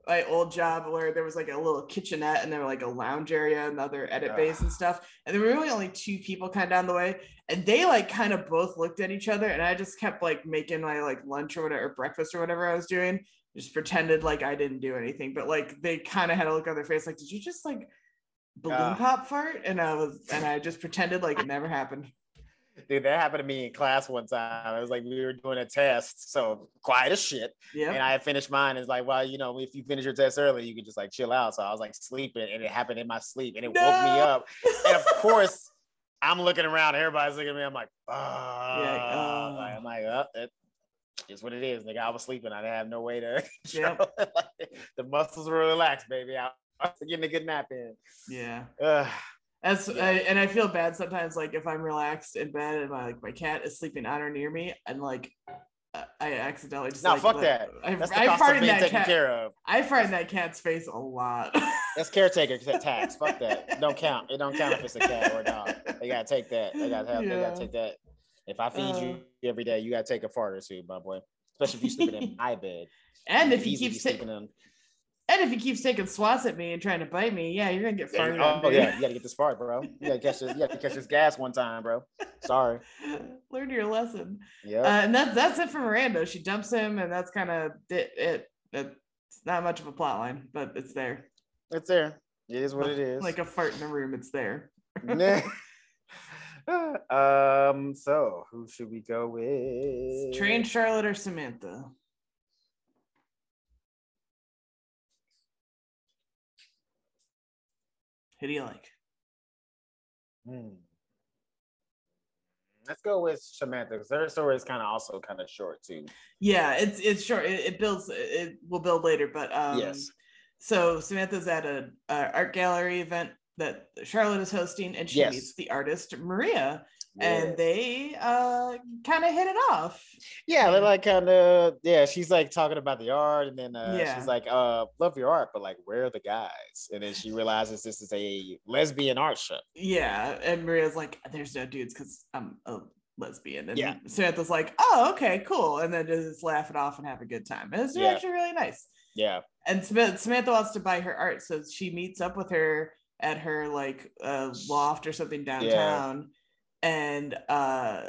my old job where there was like a little kitchenette and there were like a lounge area and other edit bays and stuff. And there were really only two people kind of down the way. And they like kind of both looked at each other. And I just kept like making my like lunch or whatever, or breakfast or whatever I was doing. Just pretended like I didn't do anything. But like they kind of had a look on their face like, did you just like balloon uh, pop fart? And I was, and I just pretended like it never happened. Dude, that happened to me in class one time. It was like we were doing a test, so quiet as shit. Yeah. And I finished mine. It's like, well, you know, if you finish your test early, you can just like chill out. So I was like sleeping, and it happened in my sleep, and it no! woke me up. And of course, I'm looking around. Everybody's looking at me. I'm like, oh, yeah, uh... I'm like, oh, it is what it is. Nigga, I was sleeping. I didn't have no way to. Yep. the muscles were relaxed, baby. I was getting a good nap in. Yeah. Ugh. As yeah. I, and I feel bad sometimes, like if I'm relaxed in bed and my like my cat is sleeping on or near me, and like I accidentally just no like, fuck like, that. I, That's the I cost of being taken cat, care of. I fart that cat's face a lot. That's caretaker tax. fuck that. Don't count. It don't count if it's a cat or a dog. They gotta take that. They gotta have. Yeah. They gotta take that. If I feed uh, you every day, you gotta take a fart or two, my boy. Especially if you sleep in my bed. And if he keeps sleeping in and if he keeps taking swats at me and trying to bite me, yeah, you're gonna get farted. Oh, oh yeah, you gotta get this fart, bro. You gotta catch this. You gotta catch this gas one time, bro. Sorry. Learn your lesson. Yeah. Uh, and that's that's it for Miranda. She dumps him, and that's kind of it, it. It's not much of a plot line, but it's there. It's there. It is what it is. Like a fart in a room, it's there. um. So who should we go with? Train Charlotte or Samantha? Who do you like? Hmm. Let's go with Samantha because her story is kind of also kind of short too. Yeah, it's it's short. It, it, builds. It will build later, but um, yes. So Samantha's at a, a, art gallery event that Charlotte is hosting, and she yes. meets the artist Maria, and they uh kind of hit it off. Yeah, they're like kind of yeah. She's like talking about the art, and then uh, yeah. she's like, "Uh, love your art, but like, where are the guys?" And then she realizes this is a lesbian art show. Yeah, and Maria's like, "There's no dudes because I'm a lesbian," and yeah. Samantha's like, "Oh, okay, cool," and then just laugh it off and have a good time. And it's yeah. actually really nice. Yeah. And Samantha wants to buy her art, so she meets up with her at her like uh, loft or something downtown and uh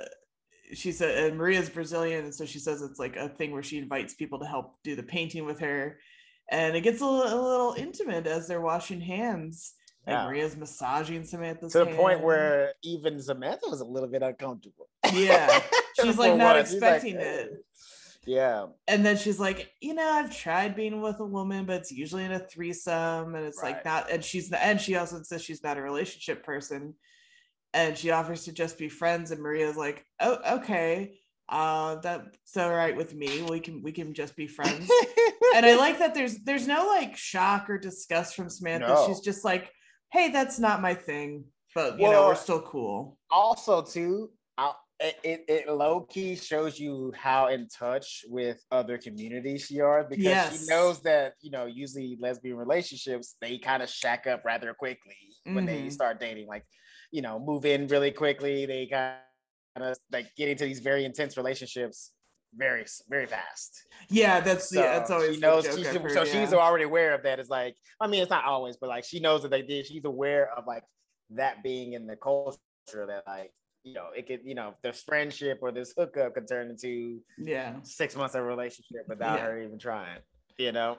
she said and maria's brazilian and so she says it's like a thing where she invites people to help do the painting with her. And it gets a little, a little intimate as they're washing hands yeah. and maria's massaging samantha's to the hand. point where even samantha was a little bit uncomfortable. Yeah. She's like not expecting like, it. Yeah. And then she's like you know i've tried being with a woman but it's usually in a threesome and it's right. like not and she's the, and she also says she's not a relationship person and she offers to just be friends and maria's like oh okay uh that's all right with me we can we can just be friends and i like that there's there's no like shock or disgust from samantha no. she's just like hey that's not my thing but you well, know we're still cool also too it, it low key shows you how in touch with other communities she are because yes. she knows that you know usually lesbian relationships they kind of shack up rather quickly mm-hmm. when they mm-hmm. start dating like you know move in really quickly. They kind of like get into these very intense relationships very very fast. Yeah, that's so yeah, that's always she knows. She, heard, so yeah. she's already aware of that. It's like I mean, it's not always, but like she knows that they did. She's aware of like that being in the culture that like you know it could you know this friendship or this hookup could turn into yeah six months of relationship without yeah. her even trying. You know.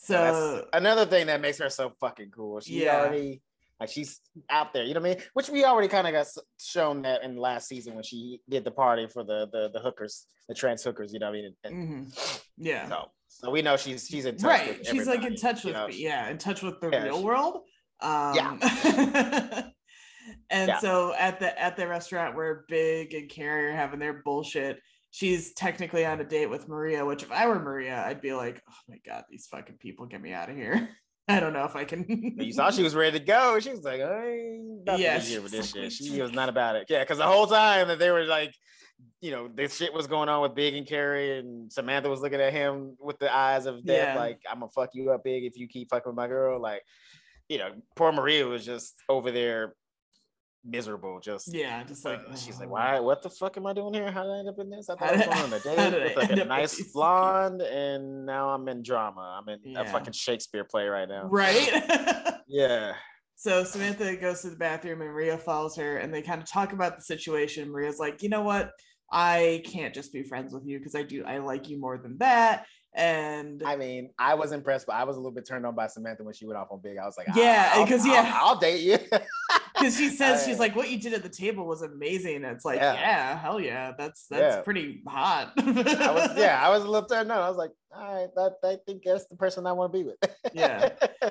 So, so another thing that makes her so fucking cool. She yeah. already like she's out there, you know what I mean? Which we already kind of got shown that in the last season when she did the party for the the, the hookers, the trans hookers, you know what I mean? And, mm-hmm. Yeah. So, so we know she's she's in touch right. she's like in touch with, you know? yeah, in touch with the yeah, real she, world. Um, yeah. and yeah. so at the at the restaurant where Big and Carrie are having their bullshit, she's technically on a date with Maria. Which if I were Maria, I'd be like, oh my god, these fucking people, get me out of here. I don't know if I can. you saw she was ready to go. She was like, I yeah, here with this shit. She was not about it. Yeah, because the whole time that they were like, you know, this shit was going on with Big and Carrie, and Samantha was looking at him with the eyes of death, yeah. like, I'm gonna fuck you up, Big, if you keep fucking with my girl. Like, you know, poor Maria was just over there miserable. Just yeah, just like uh, she's like, why? What the fuck am I doing here? How did I end up in this? I thought I was going on a date with like a nice blonde, and now I'm in drama. I'm in yeah. a fucking Shakespeare play right now. Right? yeah. So Samantha goes to the bathroom and Maria follows her, and they kind of talk about the situation. Maria's like, you know what? I can't just be friends with you because I do I like you more than that. And I mean, I was impressed, but I was a little bit turned on by Samantha when she went off on Big. I was like, yeah, because yeah, I'll, I'll, date you. Because she says she's like, what you did at the table was amazing. And it's like, yeah, yeah hell yeah, that's that's yeah. pretty hot. I was, yeah, I was a little turned on. I was like, all right, that, I think that's the person I want to be with. yeah.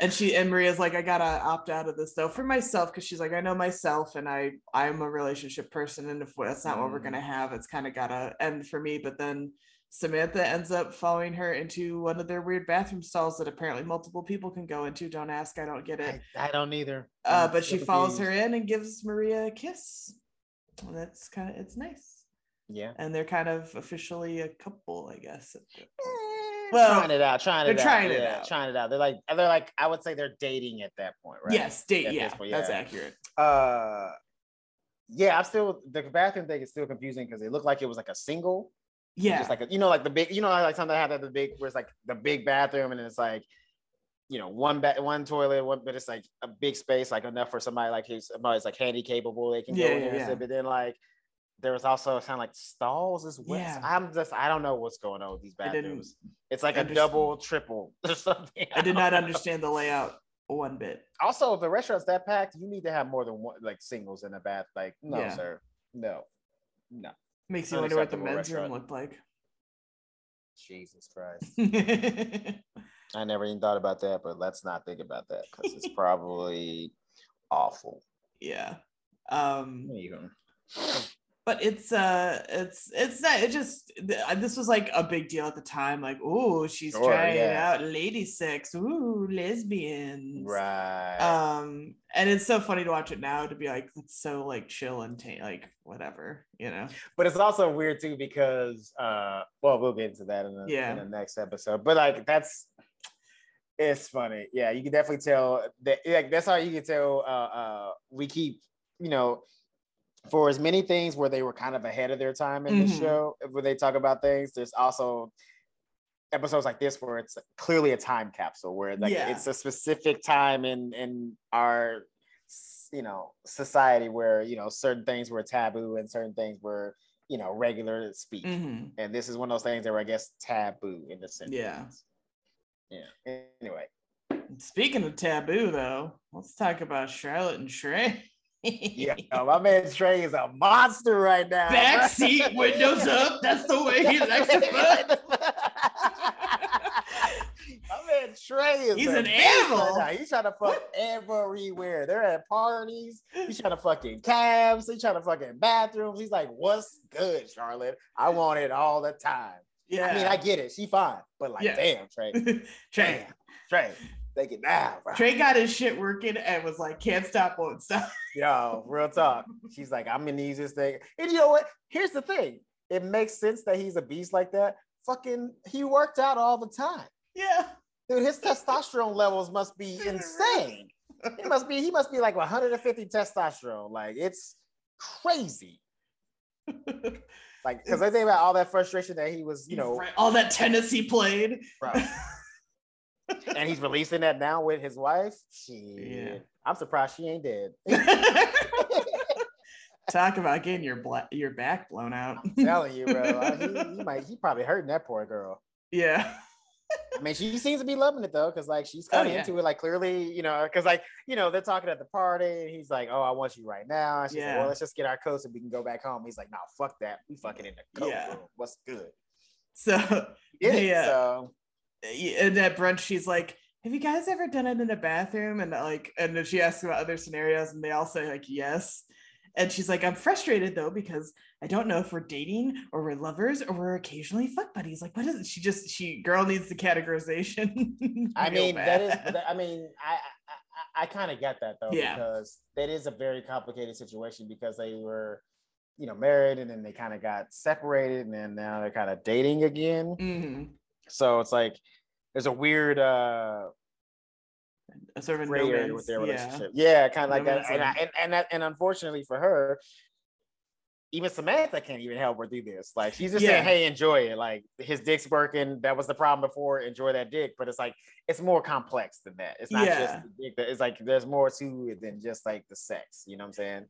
And she and Maria's like, I gotta opt out of this though for myself because she's like, I know myself and I I'm a relationship person, and if that's not mm. what we're gonna mm. have, it's kind of gotta end for me. But then Samantha ends up following her into one of their weird bathroom stalls that apparently multiple people can go into. Don't ask, I don't get it. I, I don't either. Uh, but she follows her in and gives Maria a kiss. And that's kind of it's nice. Yeah. And they're kind of officially a couple, I guess. Eh, well, trying it out, trying it out. they're out. trying it yeah, out. Trying it out. They're like they're like I would say they're dating at that point, right? Yes, date. Yeah, yeah, that's accurate. Uh yeah, I'm still the bathroom thing is still confusing because it looked like it was like a single. Yeah, just like a, you know, like the big, you know, like something I had that the big, where it's like the big bathroom, and it's like, you know, one bed, one toilet, one, but it's like a big space, like enough for somebody like who's somebody's like handy capable, they can yeah, go in yeah, yeah. But then like there was also kind of like stalls as well. Yeah. I'm just I don't know what's going on with these bathrooms. It's like a double, triple or something. I did not understand the layout one bit. Also, if the restaurant's that packed, you need to have more than one like singles in a bath. Like, no, sir. No. No. Makes you wonder what the men's restaurant. room looked like. Jesus Christ. I never even thought about that, but let's not think about that because it's probably awful. Yeah. Um but it's uh it's it's not it just uh, this was like a big deal at the time like oh she's sure, trying yeah. out lady sex. Ooh lesbians. Right. Um and it's so funny to watch it now to be like it's so like chill and t- like whatever you know? But it's also weird too because uh well we'll get into that in the, yeah. in the next episode but like that's it's funny. Yeah you can definitely tell that like that's how you can tell uh uh we keep you know for as many things where they were kind of ahead of their time in mm-hmm. the show, where they talk about things, there's also episodes like this where it's clearly a time capsule where like yeah. it's a specific time in in our you know society where you know certain things were taboo and certain things were you know regular speak mm-hmm. and this is one of those things that were i guess taboo in the sense yeah yeah anyway speaking of taboo though let's talk about charlotte and Trey yeah, my man Trey is a monster right now. Back seat, windows up. That's the way he likes to fuck. my man Trey is he's an animal. Right he's trying to fuck everywhere. They're at parties. He's trying to fucking cabs. He's trying to fucking bathrooms. He's like, "What's good, Charlotte? I want it all the time." Yeah, I mean, I get it. She fine, but like, yeah. damn, Trey, Trey, damn, Trey. It now, bro. Trey got his shit working and was like, can't stop, won't stop. Yo, real talk. She's like, I'm gonna use this thing. And you know what? Here's the thing. It makes sense that he's a beast like that. Fucking, he worked out all the time. Yeah. Dude, his testosterone levels must be insane. He must be, he must be like 150 testosterone. Like it's crazy. like, because I think about all that frustration that he was, you know, all that tennis he played. Right and he's releasing that now with his wife. She, yeah. I'm surprised she ain't dead. Talk about getting your your back blown out. I'm telling you, bro. he, he, might he probably hurting that poor girl. Yeah. I mean, she seems to be loving it though, because like she's kind of oh, yeah. into it. Like clearly, you know, because like you know they're talking at the party, and he's like, "Oh, I want you right now." And she's yeah. like, "Well, let's just get our coats and we can go back home." He's like, "No, fuck that. We fucking in the coat yeah. room. What's good?" So yeah, uh, yeah. So and at brunch she's like have you guys ever done it in a bathroom and like and then she asks about other scenarios and they all say like yes and she's like i'm frustrated though because i don't know if we're dating or we're lovers or we're occasionally fuck buddies like what is it she just she girl needs the categorization i mean bad. that is i mean i i, I kind of get that though yeah. because that is a very complicated situation because they were you know married and then they kind of got separated and then now they're kind of dating again mm-hmm. So it's like there's a weird uh a sort of gray area with their relationship. Yeah, yeah kind of like that. And, I, and and that, and unfortunately for her, even Samantha can't even help her do this. Like she's just yeah. saying, "Hey, enjoy it." Like his dick's working. That was the problem before. Enjoy that dick. But it's like it's more complex than that. It's not yeah. just the dick. That it's like there's more to it than just like the sex. You know what I'm saying?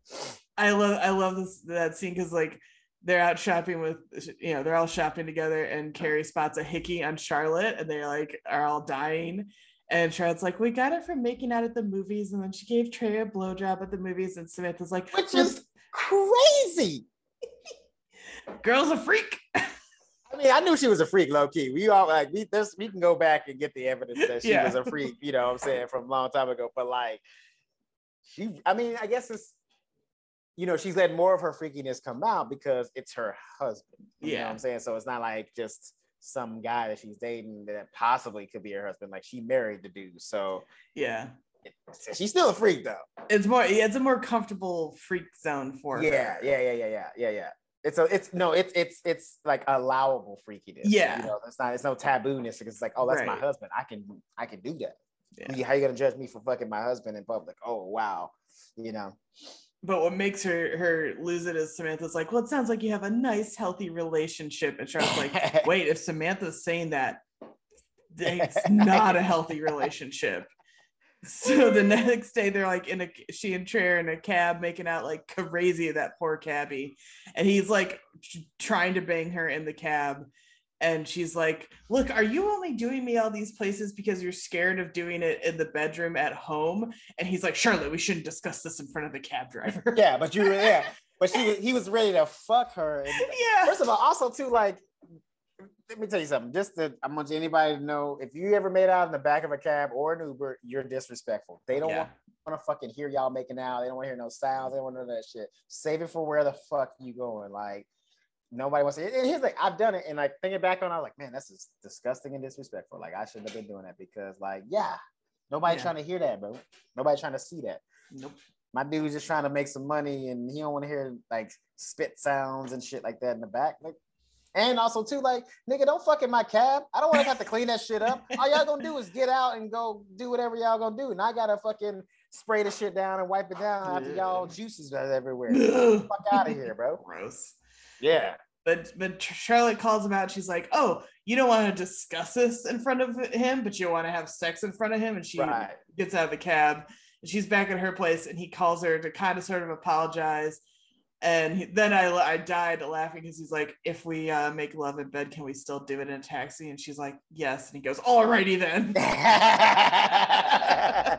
I love I love this that scene because like they're out shopping with you know they're all shopping together and Carrie spots a hickey on Charlotte and they like are all dying and Charlotte's like we got it from making out at the movies and then she gave Trey a blowjob at the movies and Samantha's like which is crazy girl's a freak I mean, I knew she was a freak, low key. We all like we this we can go back and get the evidence that she yeah. was a freak, you know what I'm saying, from a long time ago. But like she I mean, I guess it's you know, she's let more of her freakiness come out because it's her husband. You yeah. know what I'm saying? So it's not like just some guy that she's dating that possibly could be her husband. Like she married the dude. So yeah. she's still a freak though. It's more yeah, it's a more comfortable freak zone for yeah, her. Yeah, yeah, yeah, yeah, yeah, yeah. It's a it's no, it's it's it's like allowable freakiness. Yeah. You know, it's not it's no tabooness because it's like, oh, that's right. my husband. I can I can do that. Yeah. How you gonna judge me for fucking my husband in public? Oh wow. You know. But what makes her her lose it is Samantha's like, well, it sounds like you have a nice, healthy relationship. And Charlotte's like, wait, if Samantha's saying that, it's not a healthy relationship. So the next day they're like in a she and Trey in a cab making out like crazy that poor cabbie. And he's like trying to bang her in the cab and she's like look are you only doing me all these places because you're scared of doing it in the bedroom at home and he's like charlotte we shouldn't discuss this in front of the cab driver yeah but you were yeah but she he was ready to fuck her and, yeah first of all also too like let me tell you something just to i want anybody to know if you ever made out in the back of a cab or an uber you're disrespectful they don't yeah. want want to fucking hear y'all making out. They don't want to hear no sounds. They don't want to know that shit. Save it for where the fuck you going. Like, nobody wants to. And here's like, I've done it, and like thinking back on, I was like, man, that's just disgusting and disrespectful. Like, I shouldn't have been doing that because, like, yeah, nobody yeah. trying to hear that, bro. Nobody trying to see that. Nope. My dude's just trying to make some money, and he don't want to hear like spit sounds and shit like that in the back. Like, and also too, like, nigga, don't fuck in my cab. I don't want to have to clean that shit up. All y'all gonna do is get out and go do whatever y'all gonna do, and I gotta fucking spray the shit down and wipe it down after y'all juices everywhere. fuck out of here, bro. Gross. Yeah. But but Charlotte calls him out. She's like, "Oh, you don't want to discuss this in front of him, but you want to have sex in front of him." And she right. gets out of the cab. And she's back at her place, and he calls her to kind of sort of apologize. And he, then I I died laughing because he's like, "If we uh, make love in bed, can we still do it in a taxi?" And she's like, "Yes." And he goes, "Alrighty then."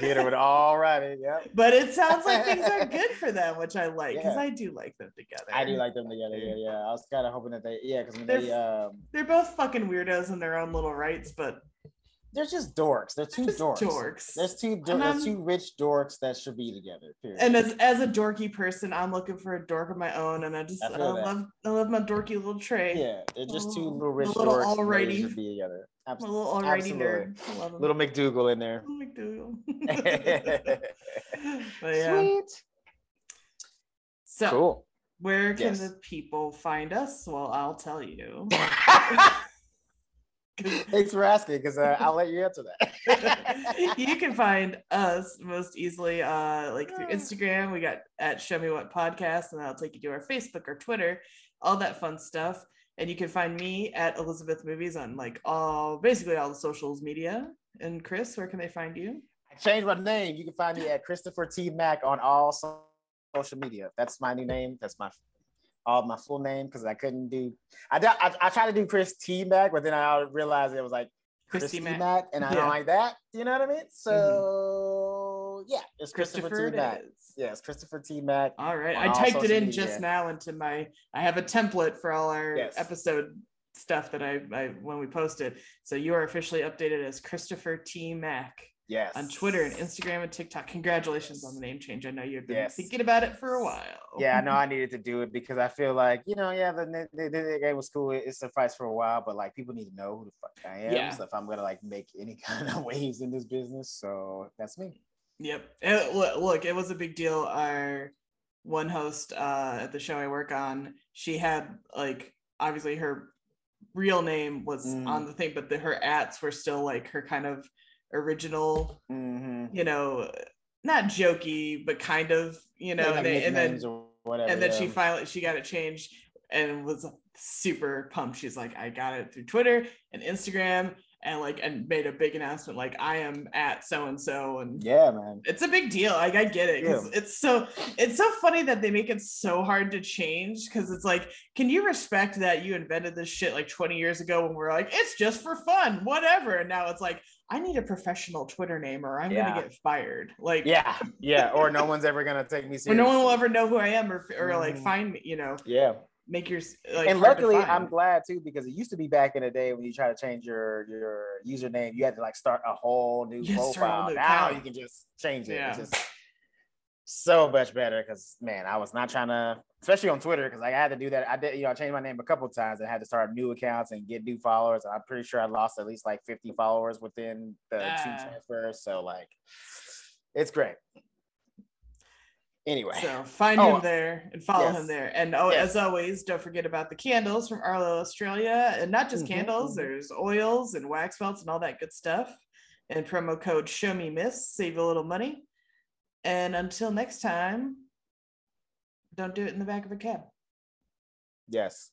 hit her with alrighty, yeah. But it sounds like things are good for them, which I like because yeah. I do like them together. I do like them together. Yeah, yeah. I was kind of hoping that they, yeah, because they're, they, um, they're both fucking weirdos in their own little rights, but they're just dorks. They're 2 dorks. dorks. There's two there's two rich dorks that should be together. Period. And as, as a dorky person, I'm looking for a dork of my own, and I just I, I love I love my dorky little Trey. Yeah, they're just two oh, little rich little dorks alrighty. should be together. Absolutely. A little alrighty nerd. Little MacDougal in there. Little MacDougal. but yeah. Sweet. So cool. Where can yes. the people find us? Well, I'll tell you. Thanks for asking, because uh, I'll let you answer that. you can find us most easily, uh, like through Instagram. We got at Show Me What Podcast, and that'll take you to our Facebook or Twitter, all that fun stuff. And you can find me at Elizabeth Movies on like all basically all the socials media. And Chris, where can they find you? I changed my name. You can find me at Christopher T Mac on all social media. That's my new name. That's my all my full name because I couldn't do. I, I I tried to do Chris T Mac, but then I realized it was like Chris T Mac. Mac, and I yeah. don't like that. You know what I mean? So mm-hmm. yeah, it's Christopher, Christopher T Mac. Yeah, Christopher T Mac. All right, I typed it in media. just now into my. I have a template for all our yes. episode stuff that I, I when we posted. So you are officially updated as Christopher T Mac. Yes. On Twitter and Instagram and TikTok. Congratulations on the name change. I know you've been yes. thinking about it for a while. Yeah, I know I needed to do it because I feel like, you know, yeah, the, the, the game was cool. It, it sufficed for a while, but like people need to know who the fuck I am. Yeah. So if I'm going to like make any kind of waves in this business. So that's me. Yep. It, look, it was a big deal. Our one host uh, at the show I work on, she had like, obviously her real name was mm. on the thing, but the, her ats were still like her kind of original, mm-hmm. you know, not jokey, but kind of, you know, yeah, they, and then whatever, and then yeah. she finally she got it changed and was super pumped. She's like, I got it through Twitter and Instagram and like and made a big announcement like I am at so and so and yeah man it's a big deal like I get it yeah. it's so it's so funny that they make it so hard to change because it's like can you respect that you invented this shit like 20 years ago when we're like it's just for fun whatever and now it's like I need a professional Twitter name or I'm yeah. gonna get fired. Like yeah, yeah, or no one's ever gonna take me seriously. Or no one will ever know who I am or, or like mm-hmm. find me, you know. Yeah. Make your like, and luckily I'm glad too because it used to be back in the day when you try to change your your username, you had to like start a whole new you profile. New now account. you can just change it. Yeah. It's just so much better because man, I was not trying to, especially on Twitter, because like, I had to do that. I did, you know, I changed my name a couple times and had to start new accounts and get new followers. I'm pretty sure I lost at least like 50 followers within the two transfers. So like, it's great. Anyway, so find oh, him there and follow yes. him there. And oh, yes. as always, don't forget about the candles from Arlo, Australia, and not just mm-hmm, candles. There's oils and wax melts and all that good stuff. And promo code Show Me Miss save a little money. And until next time, don't do it in the back of a cab. Yes.